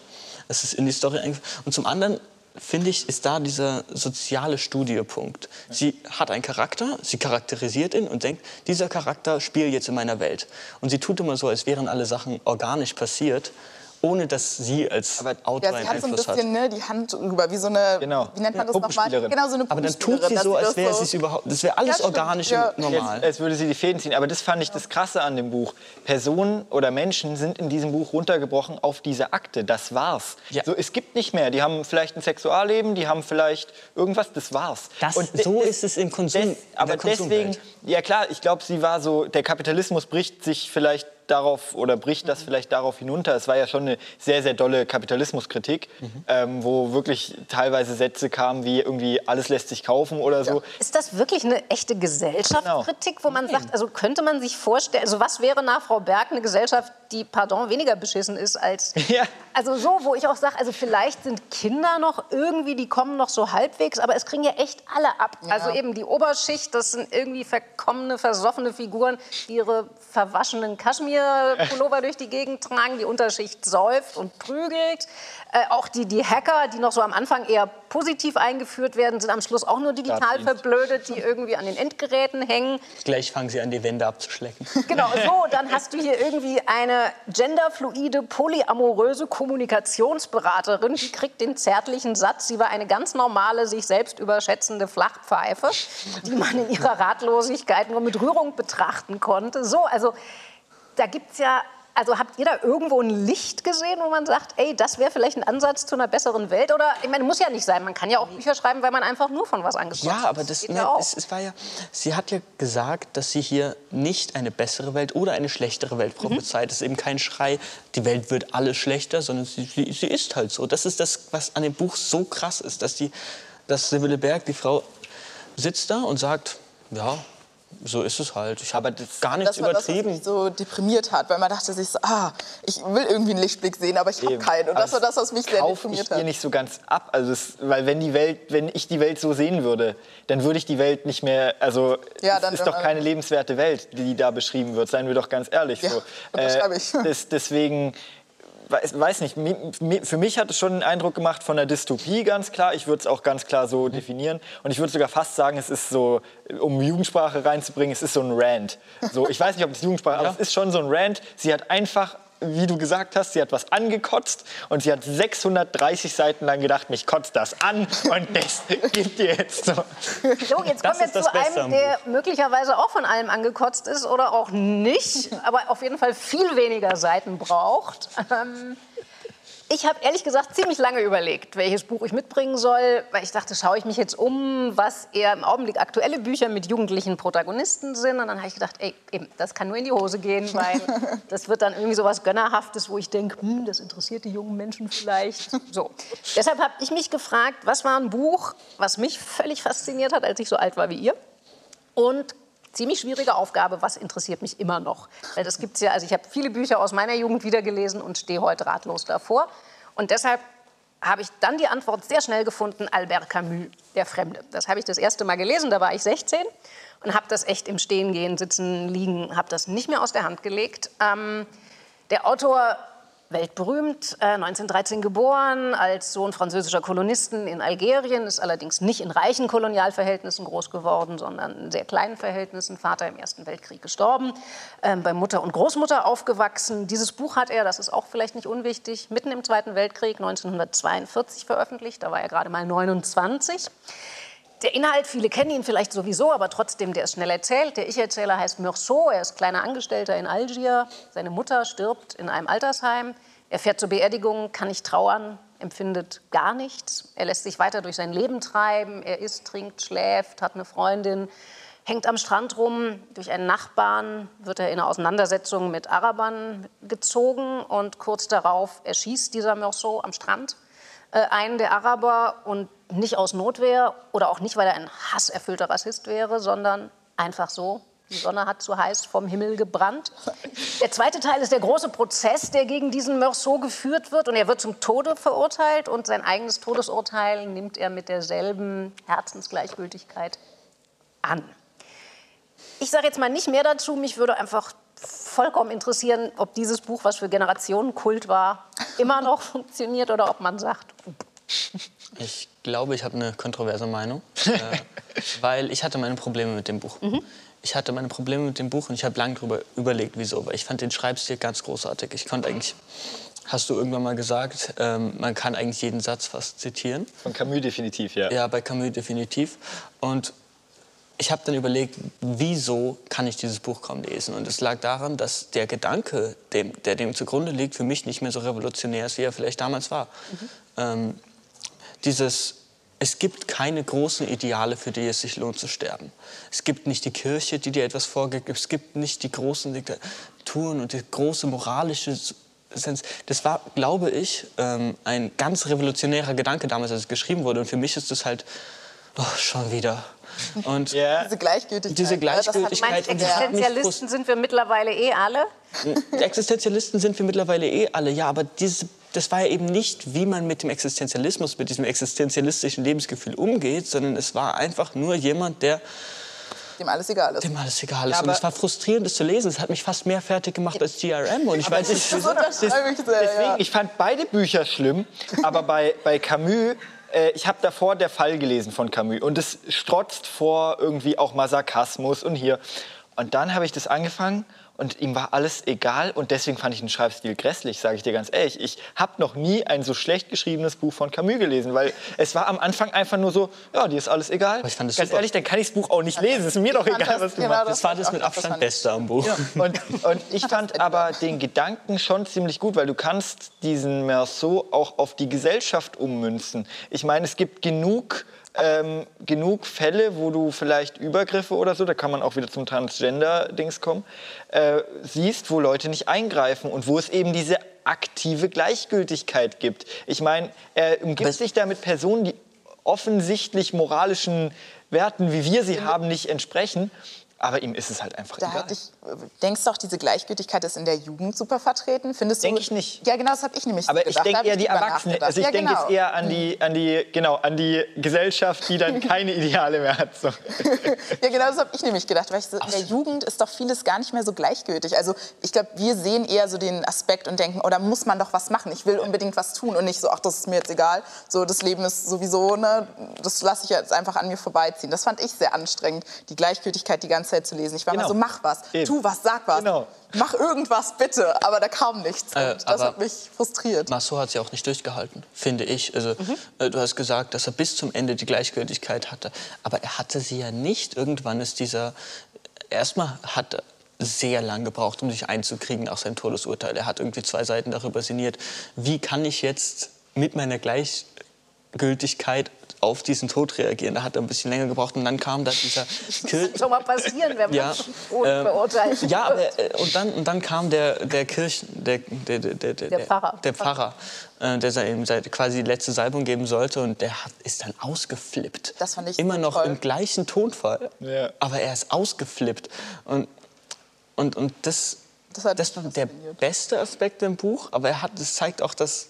Das ist in die Story eingeführt. Und zum anderen finde ich, ist da dieser soziale Studiepunkt. Sie hat einen Charakter, sie charakterisiert ihn und denkt, dieser Charakter spielt jetzt in meiner Welt. Und sie tut immer so, als wären alle Sachen organisch passiert, ohne dass sie als Autor ja, einen sie hat so ein bisschen ne, die Hand rüber, wie so eine, Genau. wie nennt man Ja, das nochmal? Genau, so eine Aber dann tut sie so, als wäre sie es überhaupt. Das wäre alles Ja, stimmt, organisch ja. und normal. Jetzt, als würde sie die Fäden ziehen. Aber das fand ich das Krasse an dem Buch. Personen oder Menschen sind in diesem Buch runtergebrochen auf diese Akte. Das war's. Ja. So, es gibt nicht mehr. Die haben vielleicht ein Sexualleben, die haben vielleicht irgendwas. Das war's. Das- de- so ist es im Konsum- Des, aber deswegen, ja klar, ich glaube, sie war so, der Kapitalismus bricht sich vielleicht darauf oder bricht Mhm. das vielleicht darauf hinunter. Es war ja schon eine sehr, sehr dolle Kapitalismuskritik, Mhm. ähm, wo wirklich teilweise Sätze kamen wie irgendwie alles lässt sich kaufen oder so. Ist das wirklich eine echte Gesellschaftskritik, wo man sagt, also könnte man sich vorstellen, also was wäre nach Frau Berg eine Gesellschaft, die, pardon, weniger beschissen ist als, Ja. also so, wo ich auch sage, also vielleicht sind Kinder noch irgendwie, die kommen noch so halbwegs, aber es kriegen ja echt alle ab. Also eben die Oberschicht, das sind irgendwie verkommene, versoffene Figuren, die ihre verwaschenen Kaschmir-Pullover durch die Gegend tragen, die Unterschicht säuft und prügelt. Äh, auch die, die Hacker, die noch so am Anfang eher positiv eingeführt werden, sind am Schluss auch nur digital verblödet, die irgendwie an den Endgeräten hängen. Gleich fangen sie an, die Wände abzuschlecken. Genau, so, dann hast du hier irgendwie eine genderfluide, polyamoröse Kommunikationsberaterin, die kriegt den zärtlichen Satz, sie war eine ganz normale, sich selbst überschätzende Flachpfeife, die man in ihrer Ratlosigkeit nur mit Rührung betrachten konnte. So, also da gibt es ja, also habt ihr da irgendwo ein Licht gesehen, wo man sagt, ey, das wäre vielleicht ein Ansatz zu einer besseren Welt? Oder, ich meine, muss ja nicht sein, man kann ja auch Bücher schreiben, weil man einfach nur von was angesprochen Ja, ist. aber das, geht ne, ja es, es war ja, sie hat ja gesagt, dass sie hier nicht eine bessere Welt oder eine schlechtere Welt Mhm. prophezeit. Es ist eben kein Schrei, die Welt wird alles schlechter, sondern sie, sie, sie ist halt so. Das ist das, was an dem Buch so krass ist, dass die, dass Sibylle Berg, die Frau, sitzt da und sagt, ja, so ist es halt. Ich habe gar nichts das war das, was übertrieben. mich so deprimiert hat, weil man dachte sich so, ah, ich will irgendwie einen Lichtblick sehen, aber ich habe keinen. Und das Aber war das, was mich sehr deprimiert ich ihr hat. nicht so ganz ab. Also es, weil wenn die Welt, wenn ich die Welt so sehen würde, dann würde ich die Welt nicht mehr. Also Ja, es ist doch keine lebenswerte Welt, die da beschrieben wird. Seien wir doch ganz ehrlich. Ja, so. unterschreibe ich. des, deswegen. Weiß, weiß nicht, für mich hat es schon einen Eindruck gemacht von einer Dystopie, ganz klar. Ich würde es auch ganz klar so definieren. Und ich würde sogar fast sagen, es ist so, um Jugendsprache reinzubringen, es ist so ein Rant. So, ich weiß nicht, ob es Jugendsprache aber Ja. es ist schon so ein Rant. Sie hat einfach, wie du gesagt hast, sie hat was angekotzt und sie hat 630 Seiten lang gedacht, mich kotzt das an und das gibt ihr jetzt so. So, jetzt kommen wir zu einem, der möglicherweise auch von allem angekotzt ist oder auch nicht, aber auf jeden Fall viel weniger Seiten braucht. Ähm, ich habe ehrlich gesagt ziemlich lange überlegt, welches Buch ich mitbringen soll, weil ich dachte, schaue ich mich jetzt um, was eher im Augenblick aktuelle Bücher mit jugendlichen Protagonisten sind. Und dann habe ich gedacht, ey, eben, das kann nur in die Hose gehen, weil das wird dann irgendwie so was Gönnerhaftes, wo ich denke, hm, das interessiert die jungen Menschen vielleicht. So. Deshalb habe ich mich gefragt, was war ein Buch, was mich völlig fasziniert hat, als ich so alt war wie ihr? Und ziemlich schwierige Aufgabe, was interessiert mich immer noch? Weil das gibt's ja, also ich habe viele Bücher aus meiner Jugend wiedergelesen und stehe heute ratlos davor. Und deshalb habe ich dann die Antwort sehr schnell gefunden, Albert Camus, Der Fremde. Das habe ich das erste Mal gelesen, da war ich 16 und habe das echt im Stehen gehen, Sitzen, Liegen, habe das nicht mehr aus der Hand gelegt. Ähm, der Autor, weltberühmt, äh, 1913 geboren, als Sohn französischer Kolonisten in Algerien, ist allerdings nicht in reichen Kolonialverhältnissen groß geworden, sondern in sehr kleinen Verhältnissen. Vater im Ersten Weltkrieg gestorben, ähm, bei Mutter und Großmutter aufgewachsen. Dieses Buch hat er, das ist auch vielleicht nicht unwichtig, mitten im Zweiten Weltkrieg 1942 veröffentlicht. Da war er gerade mal 29. Der Inhalt, viele kennen ihn vielleicht sowieso, aber trotzdem, der ist schnell erzählt. Der Ich-Erzähler heißt Meursault, er ist kleiner Angestellter in Algier. Seine Mutter stirbt in einem Altersheim. Er fährt zur Beerdigung, kann nicht trauern. empfindet gar nichts. Er lässt sich weiter durch sein Leben treiben. Er isst, trinkt, schläft, hat eine Freundin, hängt am Strand rum. Durch einen Nachbarn wird er in eine Auseinandersetzung mit Arabern gezogen und kurz darauf erschießt dieser Meursault am Strand einen der Araber und nicht aus Notwehr oder auch nicht, weil er ein hasserfüllter Rassist wäre, sondern einfach so. Die Sonne hat zu heiß vom Himmel gebrannt. Der zweite Teil ist der große Prozess, der gegen diesen Meursault geführt wird. Und er wird zum Tode verurteilt. Und sein eigenes Todesurteil nimmt er mit derselben Herzensgleichgültigkeit an. Ich sage jetzt mal nicht mehr dazu. Mich würde einfach vollkommen interessieren, ob dieses Buch, was für Generationen Kult war, immer noch funktioniert oder ob man sagt, Ich glaube, ich habe eine kontroverse Meinung, äh, weil ich hatte meine Probleme mit dem Buch. Ich hatte meine Probleme mit dem Buch und ich habe lange darüber überlegt, wieso. Weil ich fand den Schreibstil ganz großartig. Ich konnte eigentlich, hast du irgendwann mal gesagt, ähm, man kann eigentlich jeden Satz fast zitieren. Von Camus definitiv, ja. Ja, bei Camus definitiv. Und ich habe dann überlegt, wieso kann ich dieses Buch kaum lesen? Und es lag daran, dass der Gedanke, dem, der dem zugrunde liegt, für mich nicht mehr so revolutionär ist, wie er vielleicht damals war. Ähm, dieses, es gibt keine großen Ideale, für die es sich lohnt zu sterben. Es gibt nicht die Kirche, die dir etwas vorgibt. Es gibt nicht die großen Diktaturen und die große moralische Sens. Das war, glaube ich, ähm, ein ganz revolutionärer Gedanke damals, als es geschrieben wurde. Und für mich ist es halt oh, schon wieder. Und Ja. Diese Gleichgültigkeit. Diese ne, das hat- Gleichgültigkeit das mich Existenzialisten sind wir mittlerweile eh alle? Die Existenzialisten sind wir mittlerweile eh alle, ja, aber diese, das war ja eben nicht, wie man mit dem Existenzialismus, mit diesem existenzialistischen Lebensgefühl umgeht, sondern es war einfach nur jemand, der dem alles egal ist. dem alles egal ist. Ja, und aber- es war frustrierend, das zu lesen. Es hat mich fast mehr fertig gemacht als GRM. Und ich weiß nicht, Das ich sehr, Deswegen, ja. ich fand beide Bücher schlimm, aber bei, bei Camus, äh, ich habe davor der Fall gelesen von Camus und es strotzt vor irgendwie auch mal Sarkasmus und hier. Und dann habe ich das angefangen und ihm war alles egal und deswegen fand ich den Schreibstil grässlich, sage ich dir ganz ehrlich. Ich habe noch nie ein so schlecht geschriebenes Buch von Camus gelesen, weil es war am Anfang einfach nur so, ja, dir ist alles egal. Aber ich fand es ganz super. ehrlich, dann kann ich das Buch auch nicht lesen. Es ist mir doch fand egal, das- was du genau machst. das war das mit das Abstand fand ich- Beste am Buch. Und, und ich fand aber den Gedanken schon ziemlich gut, weil du kannst diesen Meursault auch auf die Gesellschaft ummünzen. Ich meine, es gibt genug, ähm, genug Fälle, wo du vielleicht Übergriffe oder so, da kann man auch wieder zum Transgender-Dings kommen, äh, siehst, wo Leute nicht eingreifen und wo es eben diese aktive Gleichgültigkeit gibt. Ich meine, er umgibt Aber- sich da mit Personen, die offensichtlich moralischen Werten, wie wir sie haben, nicht entsprechen. Aber ihm ist es halt einfach Da egal. ich, denkst du auch, diese Gleichgültigkeit ist in der Jugend super vertreten? Findest Denk du? ich nicht. Ja, genau, das habe ich nämlich Aber ich gedacht. Da denke eher die Erwachsenen. Also ich ja, denke genau. eher an die, an die, genau, an die Gesellschaft, die dann keine Ideale mehr hat. So. Ja, genau, das habe ich nämlich gedacht. Weil ich in der Jugend ist doch vieles gar nicht mehr so gleichgültig. Also ich glaube, wir sehen eher so den Aspekt und denken, oh, da muss man doch was machen. Ich will unbedingt was tun und nicht so, ach, das ist mir jetzt egal. So, das Leben ist sowieso, ne, das lasse ich jetzt einfach an mir vorbeiziehen. Das fand ich sehr anstrengend, die Gleichgültigkeit die ganze Zeit zu lesen. Ich war Genau. mal so, mach was, Eben. tu was, sag was, Genau. mach irgendwas bitte. Aber da kam nichts. Äh, das hat mich frustriert. Marceau hat sie auch nicht durchgehalten, finde ich. Also, äh, du hast gesagt, dass er bis zum Ende die Gleichgültigkeit hatte. Aber er hatte sie ja nicht. Irgendwann ist dieser. Erstmal hat er sehr lang gebraucht, um sich einzukriegen nach seinem Todesurteil. Er hat irgendwie zwei Seiten darüber sinniert, wie kann ich jetzt mit meiner Gleichgültigkeit auf diesen Tod reagieren. Da hat er ein bisschen länger gebraucht und dann kam da dieser Kir Schon mal passieren, wenn man ja, Tod ähm, verurteilt ja, aber, äh, und, dann, und dann kam der, der Kirchen, der, der, der, der, Der Pfarrer. der Pfarrer, äh, der sei- ihm quasi die letzte Salbung geben sollte und der hat, ist dann ausgeflippt. Das fand ich Immer noch toll. im gleichen Tonfall, Ja. aber er ist ausgeflippt. Und, und, und das, Das das, war der beste Aspekt im Buch, aber er hat, das zeigt auch, dass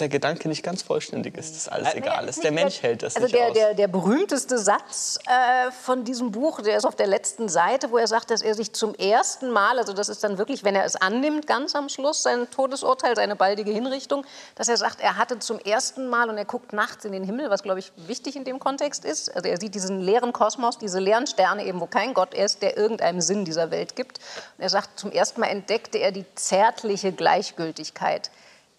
der Gedanke nicht ganz vollständig ist, dass alles egal ist. Der Mensch hält das also nicht der, aus. Der, der berühmteste Satz äh, von diesem Buch, der ist auf der letzten Seite, wo er sagt, dass er sich zum ersten Mal, also das ist dann wirklich, wenn er es annimmt, ganz am Schluss, sein Todesurteil, seine baldige Hinrichtung, dass er sagt, er hatte zum ersten Mal und er guckt nachts in den Himmel, was, glaube ich, wichtig in dem Kontext ist. Also er sieht diesen leeren Kosmos, diese leeren Sterne eben, wo kein Gott ist, der irgendeinem Sinn dieser Welt gibt. Und er sagt, zum ersten Mal entdeckte er die zärtliche Gleichgültigkeit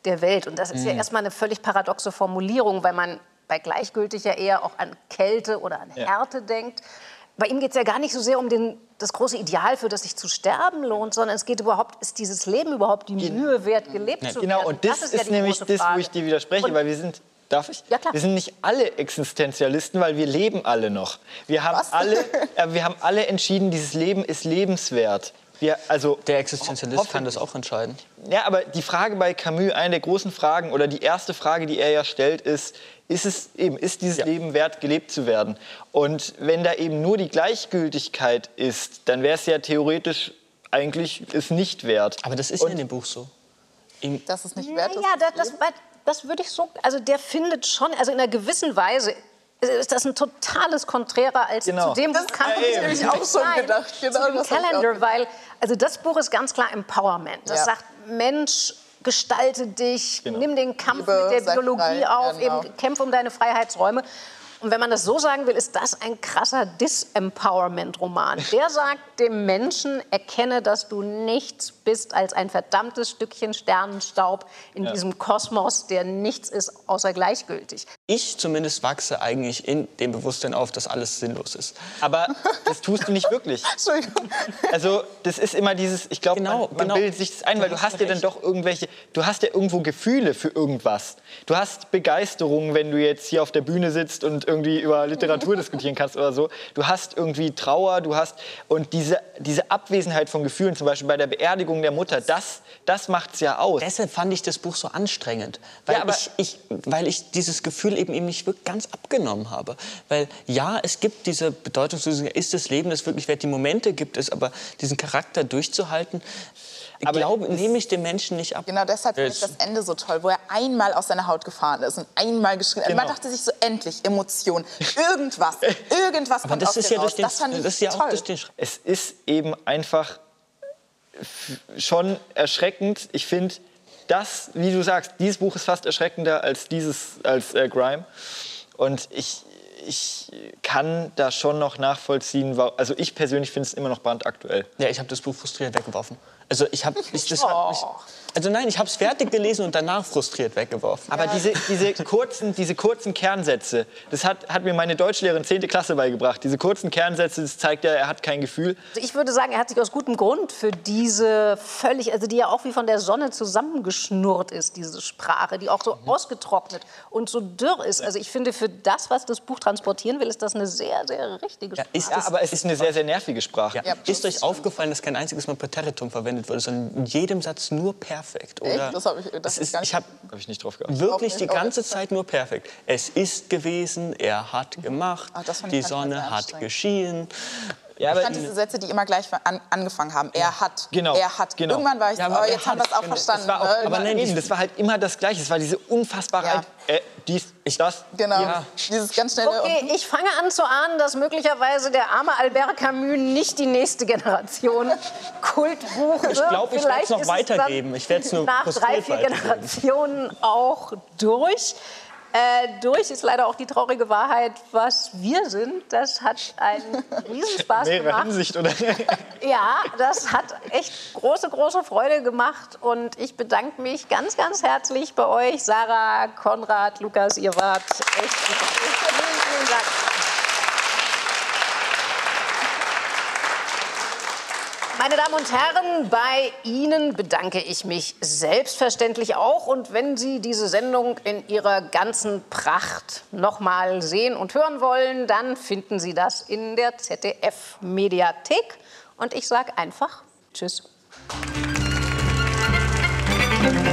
der Welt. Und das ist ja erstmal eine völlig paradoxe Formulierung, weil man bei gleichgültig ja eher auch an Kälte oder an Ja. Härte denkt. bei ihm geht es ja gar nicht so sehr um den, das große Ideal, für das sich zu sterben lohnt, sondern es geht überhaupt, ist dieses Leben überhaupt die Mühe wert, gelebt zu Genau, werden? und das, ist, ja die nämlich das, wo ich dir widerspreche, Und- weil wir sind. Darf ich? Ja. Wir sind nicht alle Existenzialisten, weil wir leben alle noch. Wir haben alle, äh, wir haben alle entschieden, dieses Leben ist lebenswert. Wir, also, Der Existenzialist kann das auch entscheiden. Ja, aber die Frage bei Camus, eine der großen Fragen oder die erste Frage, die er ja stellt, ist, ist es eben, ist dieses Ja. Leben wert, gelebt zu werden? Und wenn da eben nur die Gleichgültigkeit ist, dann wäre es ja theoretisch eigentlich es nicht wert. Aber das ist ja Und- in dem Buch so. Ihm, Das ist nicht wert. Ja, das, das, das würde ich so, also der findet schon, also in einer gewissen Weise ist das ein totales Kontrera als Genau. zu dem Das Buch kann ich nämlich auch sein, gedacht. Genau, zu dem das Calendar, weil also das Buch ist ganz klar Empowerment. Das Ja. sagt Mensch gestalte dich, Genau. nimm den Kampf Liebe, mit der Biologie frei, auf, genau. eben kämpfe um deine Freiheitsräume. Und wenn man das so sagen will, ist das ein krasser Disempowerment-Roman. Der sagt dem Menschen, erkenne, dass du nichts bist als ein verdammtes Stückchen Sternenstaub in diesem Kosmos, der nichts ist außer gleichgültig. ich zumindest wachse eigentlich in dem Bewusstsein auf, dass alles sinnlos ist. Aber das tust du nicht wirklich. Also das ist immer dieses, ich glaube, Genau, man, man genau. bildet sich das ein, weil Du hast hast ja dann doch irgendwelche, du hast ja irgendwo Gefühle für irgendwas. Du hast Begeisterung, wenn du jetzt hier auf der Bühne sitzt und irgendwie über Literatur diskutieren kannst oder so. Du hast irgendwie Trauer, du hast und diese, diese Abwesenheit von Gefühlen, zum Beispiel bei der Beerdigung der Mutter, das, das macht's ja aus. Deshalb fand ich das Buch so anstrengend, weil, Ja, aber- ich, ich, weil ich dieses Gefühl eben ihm nicht wirklich ganz abgenommen habe. Weil ja, es gibt diese Bedeutungslösung, ist das Leben das wirklich wert? Die Momente gibt es, aber diesen Charakter durchzuhalten, Aber glaube, es- nehme ich dem Menschen nicht ab. Genau deshalb finde ich Das- Ende so toll, wo er einmal aus seiner Haut gefahren ist und einmal geschrien hat. Genau. Man dachte sich so, endlich, Emotion, irgendwas, irgendwas aber kommt das aus ist ja raus. durch den, das fand ich das ist ja auch toll. durch den Sch- es ist eben einfach schon erschreckend. Ich finde, das, wie du sagst, dieses Buch ist fast erschreckender als dieses, als äh, Grime. Und ich, ich kann da schon noch nachvollziehen, also ich persönlich finde es immer noch brandaktuell. Ja, ich habe das Buch frustriert weggeworfen. Also ich habe ich, das hat mich, also nein, ich habe es fertig gelesen und danach frustriert weggeworfen. Aber diese, diese, kurzen, diese kurzen Kernsätze, das hat, hat mir meine Deutschlehrerin 10. Klasse beigebracht. Diese kurzen Kernsätze, das zeigt ja, er hat kein Gefühl. Also ich würde sagen, er hat sich aus gutem Grund für diese völlig, also die ja auch wie von der Sonne zusammengeschnurrt ist, diese Sprache, die auch so ausgetrocknet und so dürr ist. Also ich finde, für das, was das Buch transportieren will, ist das eine sehr, sehr richtige Ja, Sprache. Ja, das, aber es ist eine sehr, sehr nervige Sprache. ja, Ja, ist euch aufgefallen, dass kein einziges Mal Präteritum verwendet wurde, sondern in jedem Satz nur perfekt? Oder? Echt? Das hab ich- das hab ist, nicht- ich habe Habe ich nicht drauf geachtet. wirklich nicht, die ganze Zeit nur perfekt. Es ist gewesen, er hat gemacht, Ach, fand die Sonne hat geschienen. Ja, Ich diese Sätze, die immer gleich an, angefangen haben. Er hat, Genau, er hat. genau. Irgendwann war ich Ja, so, aber oh, jetzt haben wir es auch verstanden. war auch, ne? aber nein, eben, das war halt immer das Gleiche. Es war diese unfassbare, Ja. äh, dies, das. Genau, Ja. dieses ganz schnelle. Okay, ich fange an zu ahnen, dass möglicherweise der arme Albert Camus nicht die nächste Generation Kultbuch wird. Ich glaube, ich werde es noch weitergeben. Ich werde es nur nach drei, vier. Generationen auch durch. Äh, durch ist leider auch die traurige Wahrheit, was wir sind. Das hat einen Riesenspaß Mehrere gemacht. Hinsicht, oder? Ja, das hat echt große, große Freude gemacht. Und ich bedanke mich ganz, ganz herzlich bei euch, Sarah, Konrad, Lukas. Ihr wart echt super. Vielen, vielen Dank. Meine Damen und Herren, bei Ihnen bedanke ich mich selbstverständlich auch. Und wenn Sie diese Sendung in ihrer ganzen Pracht nochmal sehen und hören wollen, dann finden Sie das in der ZDF-Mediathek. Und ich sage einfach Tschüss. Applaus